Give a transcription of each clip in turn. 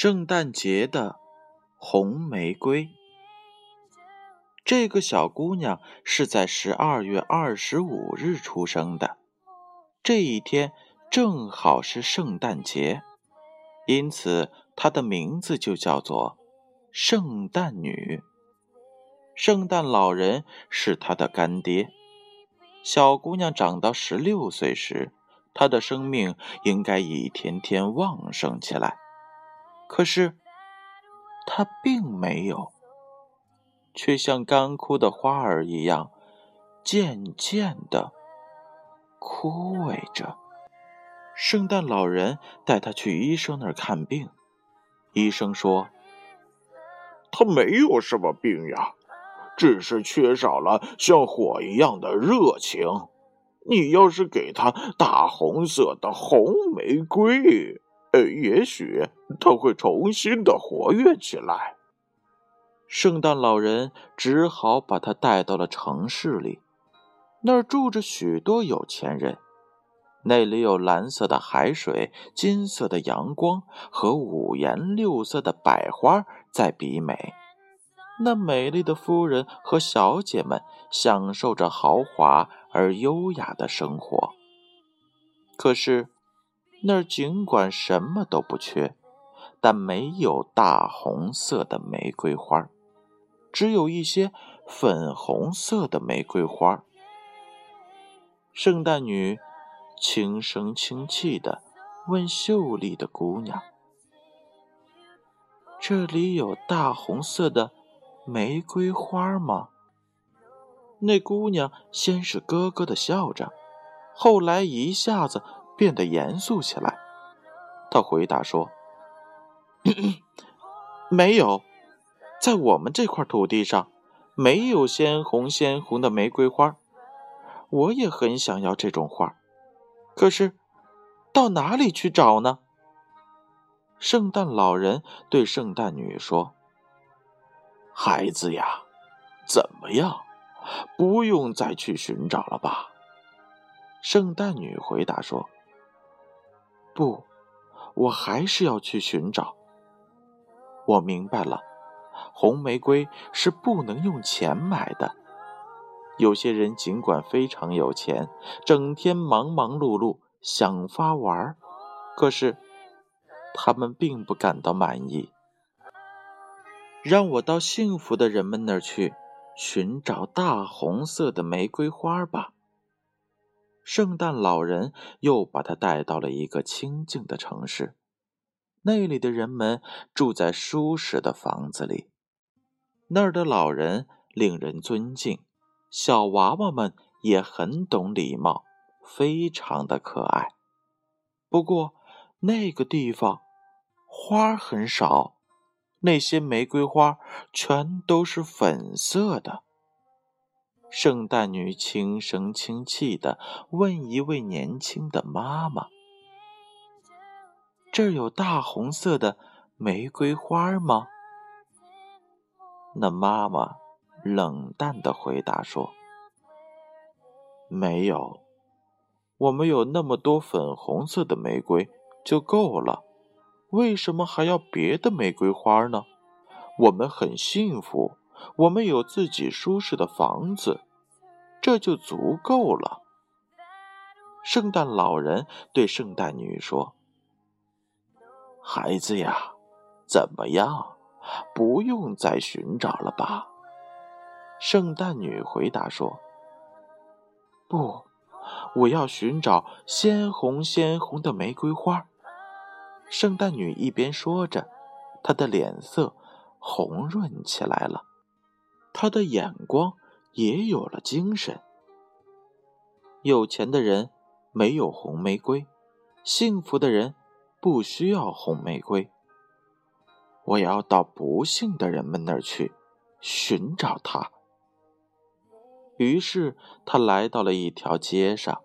圣诞节的红玫瑰。这个小姑娘是在十二月二十五日出生的，这一天正好是圣诞节，因此她的名字就叫做圣诞女。圣诞老人是她的干爹。小姑娘长到十六岁时，她的生命应该一天天旺盛起来。可是，他并没有，却像干枯的花儿一样，渐渐的枯萎着。圣诞老人带他去医生那儿看病，医生说：“他没有什么病呀，只是缺少了像火一样的热情。你要是给他大红色的红玫瑰。”呃，也许他会重新的活跃起来。圣诞老人只好把他带到了城市里，那儿住着许多有钱人，那里有蓝色的海水、金色的阳光和五颜六色的百花在比美。那美丽的夫人和小姐们享受着豪华而优雅的生活。可是。那儿尽管什么都不缺，但没有大红色的玫瑰花，只有一些粉红色的玫瑰花。圣诞女轻声轻气的问秀丽的姑娘：“这里有大红色的玫瑰花吗？”那姑娘先是咯咯的笑着，后来一下子。变得严肃起来，他回答说：“没有，在我们这块土地上，没有鲜红鲜红的玫瑰花。我也很想要这种花，可是到哪里去找呢？”圣诞老人对圣诞女说：“孩子呀，怎么样？不用再去寻找了吧？”圣诞女回答说。不，我还是要去寻找。我明白了，红玫瑰是不能用钱买的。有些人尽管非常有钱，整天忙忙碌碌，想法玩可是他们并不感到满意。让我到幸福的人们那儿去寻找大红色的玫瑰花吧。圣诞老人又把他带到了一个清静的城市，那里的人们住在舒适的房子里，那儿的老人令人尊敬，小娃娃们也很懂礼貌，非常的可爱。不过那个地方花很少，那些玫瑰花全都是粉色的。圣诞女轻声轻气的问一位年轻的妈妈：“这儿有大红色的玫瑰花吗？”那妈妈冷淡的回答说：“没有，我们有那么多粉红色的玫瑰就够了，为什么还要别的玫瑰花呢？我们很幸福。”我们有自己舒适的房子，这就足够了。圣诞老人对圣诞女说：“孩子呀，怎么样？不用再寻找了吧？”圣诞女回答说：“不，我要寻找鲜红鲜红的玫瑰花。”圣诞女一边说着，她的脸色红润起来了。他的眼光也有了精神。有钱的人没有红玫瑰，幸福的人不需要红玫瑰。我要到不幸的人们那儿去寻找它。于是他来到了一条街上。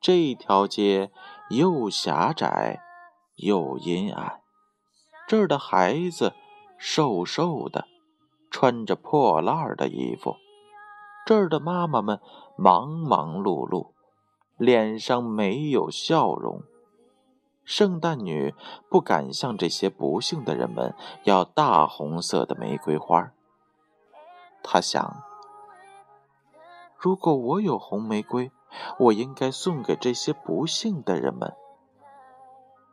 这条街又狭窄又阴暗，这儿的孩子瘦瘦的。穿着破烂的衣服，这儿的妈妈们忙忙碌碌，脸上没有笑容。圣诞女不敢向这些不幸的人们要大红色的玫瑰花。她想，如果我有红玫瑰，我应该送给这些不幸的人们。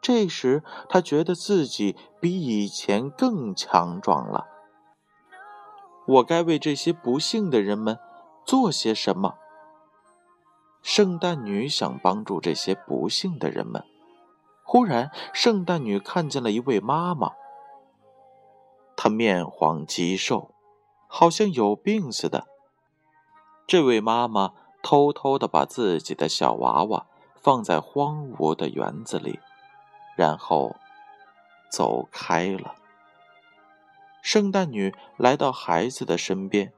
这时，她觉得自己比以前更强壮了。我该为这些不幸的人们做些什么？圣诞女想帮助这些不幸的人们。忽然，圣诞女看见了一位妈妈。她面黄肌瘦，好像有病似的。这位妈妈偷偷的把自己的小娃娃放在荒芜的园子里，然后走开了。圣诞女来到孩子的身边，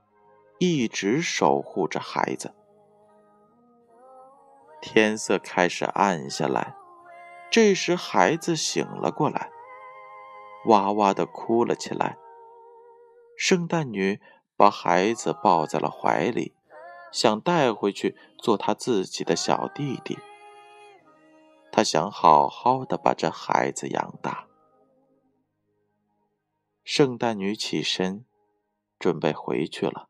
一直守护着孩子。天色开始暗下来。这时，孩子醒了过来，哇哇的哭了起来。圣诞女把孩子抱在了怀里，想带回去做他自己的小弟弟。她想好好的把这孩子养大。圣诞女起身，准备回去了。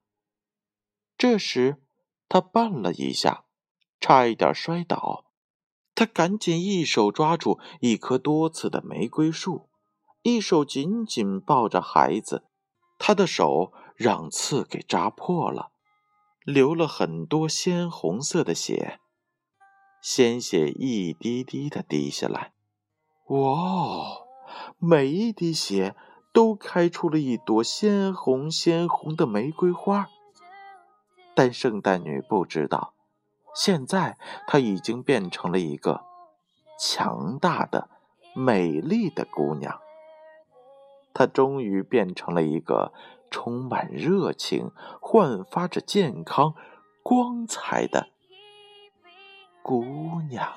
这时，她绊了一下，差一点摔倒。她赶紧一手抓住一棵多刺的玫瑰树，一手紧紧抱着孩子。她的手让刺给扎破了，流了很多鲜红色的血，鲜血一滴滴的滴下来。哇哦，每一滴血都开出了一朵鲜红鲜红的玫瑰花。但圣诞女不知道。现在，她已经变成了一个强大的、美丽的姑娘。她终于变成了一个充满热情、焕发着健康、光彩的姑娘。